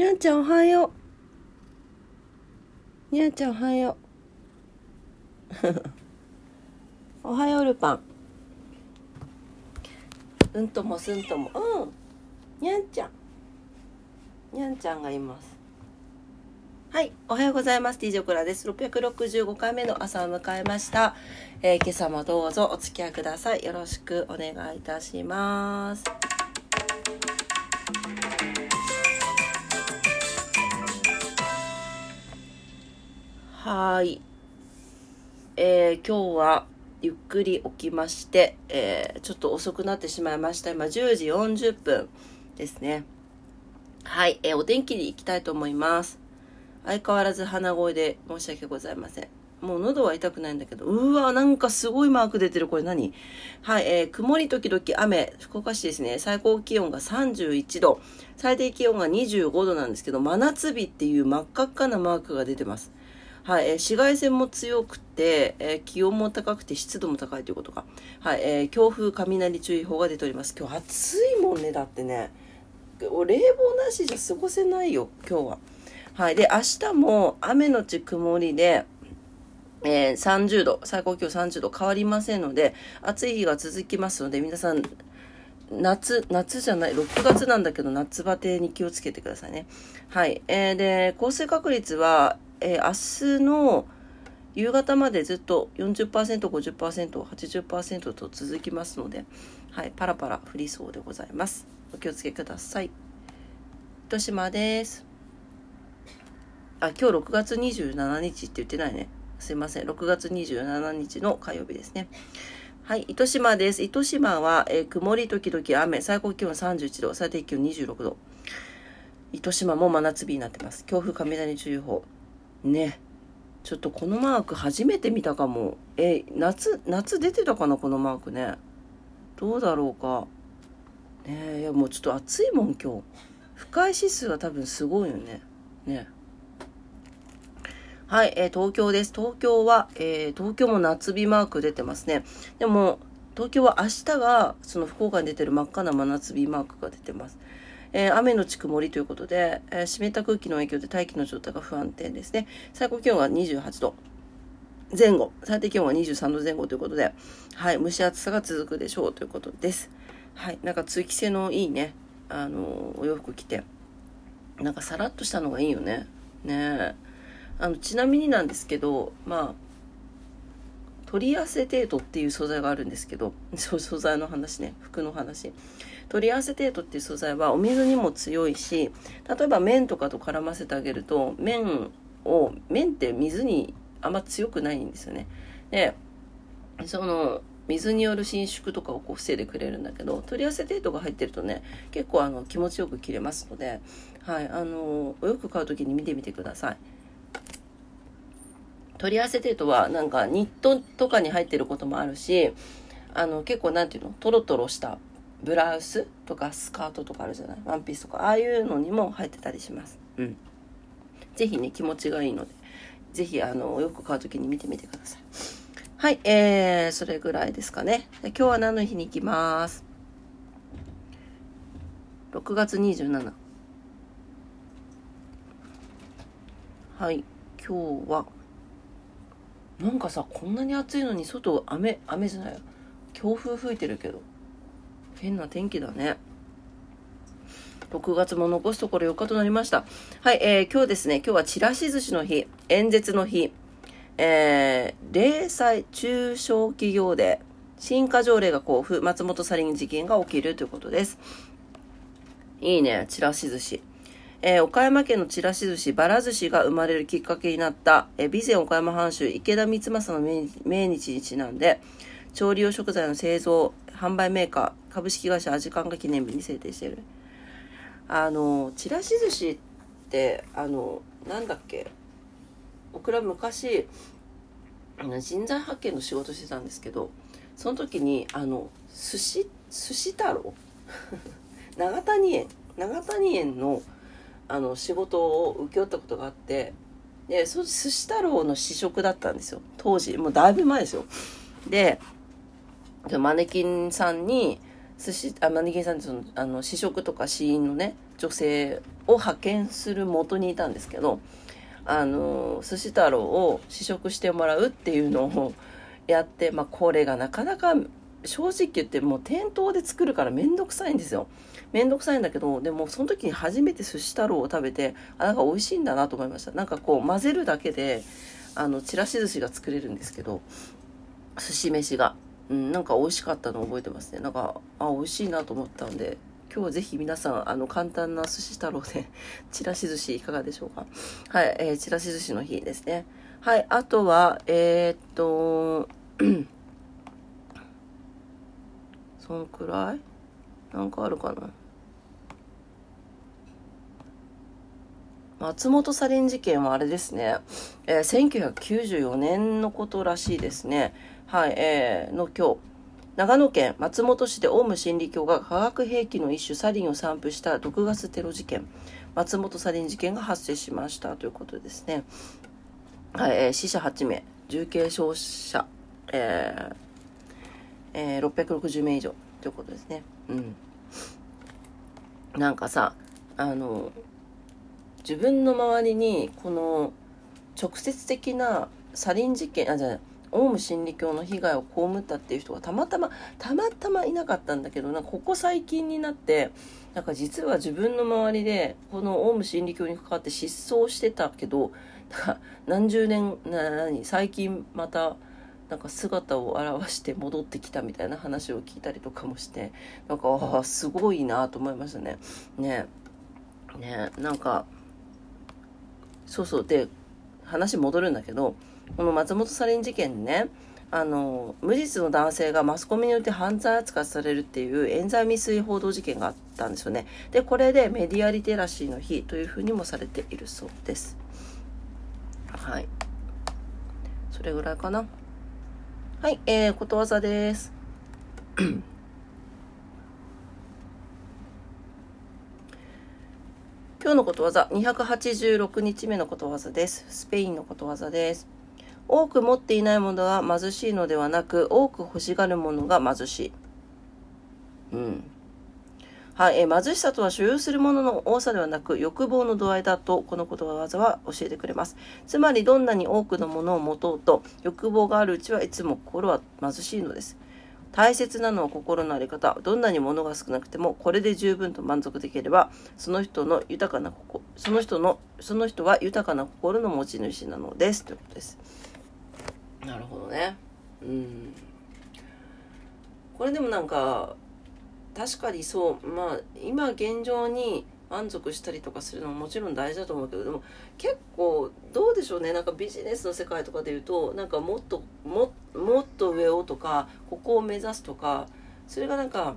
にゃんちゃんおはよう。にゃんちゃんおはよう。おはようルパン。うんともすんとも。うん。にゃんちゃん。にゃんちゃんがいます。はい。おはようございます。T ジョクラです。665回目の朝を迎えました。えー今朝もどうぞお付き合いください。よろしくお願いいたします。はーい。えー今日はゆっくり起きまして、えーちょっと遅くなってしまいました。今10時40分ですね。はい、えーお天気に行きたいと思います。相変わらず鼻声で申し訳ございません。もう喉は痛くないんだけど、うわ、なんかすごいマーク出てる。これ何？はい、えー曇り時々雨、福岡市ですね。最高気温が31度、最低気温が25度なんですけど、真夏日っていう真っ赤っかなマークが出てます。はい、えー紫外線も強くて、えー気温も高くて湿度も高いということか。はい、えー強風雷注意報が出ております。今日暑いもんね、だってね。冷房なしじゃ過ごせないよ、今日は。はい。で、明日も雨のち曇りで、えー30度、最高気温30度変わりませんので、暑い日が続きますので、皆さん、夏、夏じゃない、6月なんだけど、夏バテに気をつけてくださいね。はい。えーで、降水確率は、えー明日の夕方までずっと40%、50%、80%と続きますので、はい。パラパラ降りそうでございます。お気をつけください。糸島です。あ、今日6月27日って言ってないね。すいません。6月27日の火曜日ですね。はい、糸島です。糸島は、えー曇り時々雨、最高気温31度、最低気温26度。糸島も真夏日になってます。強風雷注意報。ね。ちょっとこのマーク初めて見たかも。え夏、夏出てたかなこのマークね。どうだろうか。ね、いやもうちょっと暑いもん今日。不快指数は多分すごいよね。ね。はい、えー東京です。東京は、えー東京も夏日マーク出てますね。でも、東京は明日が、その福岡に出てる真っ赤な真夏日マークが出てます。えー雨のち曇りということで、えー湿った空気の影響で大気の状態が不安定ですね。最高気温が28度前後、最低気温が23度前後ということで、はい、蒸し暑さが続くでしょうということです。はい、なんか通気性のいいね、あのーお洋服着て、なんかさらっとしたのがいいよね。ねえ。あの、ちなみになんですけど、まあ、リアセテートっていう素材があるんですけど、そう素材の話ね、服の話。トリアセテートっていう素材はお水にも強いし、例えば麺とかと絡ませてあげると、麺を、麺って水にあんま強くないんですよね。で、その、水による伸縮とかをこう防いでくれるんだけど、トリアセテートが入ってるとね、結構あの気持ちよく着れますので、はい、あの、お洋服買う時に見てみてください。トリアセテートはなんかニットとかに入ってることもあるし、あの結構なんていうの、トロトロしたブラウスとかスカートとかあるじゃない？ワンピースとか、ああいうのにも入ってたりします。うん。ぜひね、気持ちがいいので、ぜひあの、お洋服買うときに見てみてください。はい、えー、それぐらいですかね。で今日は何の日に行きます？6月27。はい、今日は、なんかさ、こんなに暑いのに外雨、雨じゃない？強風吹いてるけど。変な天気だね。6月も残すところ4日となりました。はい、えー今日ですね、今日はちらし寿司の日、演説の日、えー、零細中小企業で新課条例が交付、松本サリン事件が起きるということです。いいね、ちらし寿司。えー岡山県のちらし寿司、ばら寿司が生まれるきっかけになった、えー備前岡山藩主池田光政の命日にちなんで、調理用食材の製造、販売メーカー、株式会社味感が記念日に制定している。あの、ちらし寿司って、あの、なんだっけ、僕ら昔、人材派遣の仕事してたんですけど、その時に、あの、寿司、寿司太郎？長谷園、長谷園の、あの、仕事を請け負ったことがあって、で、そ寿司太郎の試食だったんですよ。当時、もうだいぶ前ですよ。で、マネキンさんに、寿司、あ、マネキンさんってその、あの、試食とか試飲のね、女性を派遣する元にいたんですけどあの寿司太郎を試食してもらうっていうのをやって、まあ、これがなかなか正直言ってもう店頭で作るからめんどくさいんですよ。めんどくさいんだけど、でもその時に初めて寿司太郎を食べて、あ、なんか美味しいんだなと思いました。なんかこう混ぜるだけで、あの、ちらし寿司が作れるんですけど、寿司飯が。うん、なんか美味しかったのを覚えてますね。なんか、あ、美味しいなと思ったんで、今日ぜひ皆さん、あの、簡単な寿司太郎で、ちらし寿司いかがでしょうか。はい、えー、ちらし寿司の日ですね。はい、あとは、えー、っと、そんくらい？なんかあるかな？松本サリン事件はあれですね、えー、1994年のことらしいですね。はい、えー、の今日、長野県松本市でオウム真理教が化学兵器の一種サリンを散布した毒ガステロ事件、松本サリン事件が発生しましたということですね。はい、えー、死者8名、重軽傷者、えーえー、660名以上ということですね。うん。なんかさ、あの、自分の周りにこの直接的なサリン事件あじゃないオウム真理教の被害を被ったっていう人がたまたまたまたまいなかったんだけどなここ最近になってなんか実は自分の周りでこのオウム真理教に関わって失踪してたけど何十年何最近またなんか姿を現して戻ってきたみたいな話を聞いたりとかもしてなんかああすごいなと思いましたね。ねねなんかそうそう。で、話戻るんだけど、この松本サリン事件ね、あの、無実の男性がマスコミによって犯罪扱いされるっていう冤罪未遂報道事件があったんですよね。で、これでメディアリテラシーの日というふうにもされているそうです。はい。それぐらいかな。はい、えー、ことわざです。今日のことわざ、286日目のことわざです。スペインのことわざです。多く持っていないものが貧しいのではなく、多く欲しがるものが貧しい。うん。はい、え貧しさとは所有するものの多さではなく、欲望の度合いだと、このことわざは教えてくれます。つまり、どんなに多くのものを持とうと、欲望があるうちはいつも心は貧しいのです。大切なのは心の在り方。どんなに物が少なくても、これで十分と満足できれば、その人の豊かな心、その人の、その人は豊かな心の持ち主なのです。ということです。なるほどね。うん。これでもなんか、確かにそう、まあ、今現状に、満足したりとかするのももちろん大事だと思うけどでも結構どうでしょうね。なんかビジネスの世界とかで言うとなんかもっとももっと上をとかここを目指すとかそれがなんか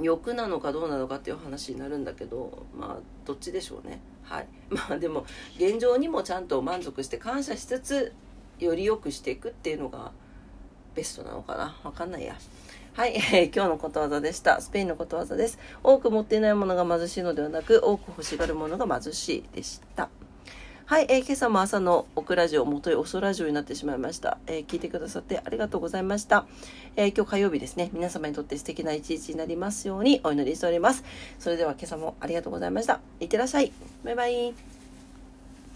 欲なのかどうなのかっていう話になるんだけどまあどっちでしょうね。はい。まあでも現状にもちゃんと満足して感謝しつつより良くしていくっていうのがベストなのかな。わかんないや。はい、えー、今日のことわざでした。スペインのことわざです。多く持っていないものが貧しいのではなく、多く欲しがるものが貧しいでした。はい、えー、今朝も朝のオクラジオ、もといおそラジオになってしまいました。えー、聞いてくださってありがとうございました。えー、今日火曜日ですね。皆様にとって素敵な一日になりますようにお祈りしております。それでは今朝もありがとうございました。いってらっしゃい。バイバイ。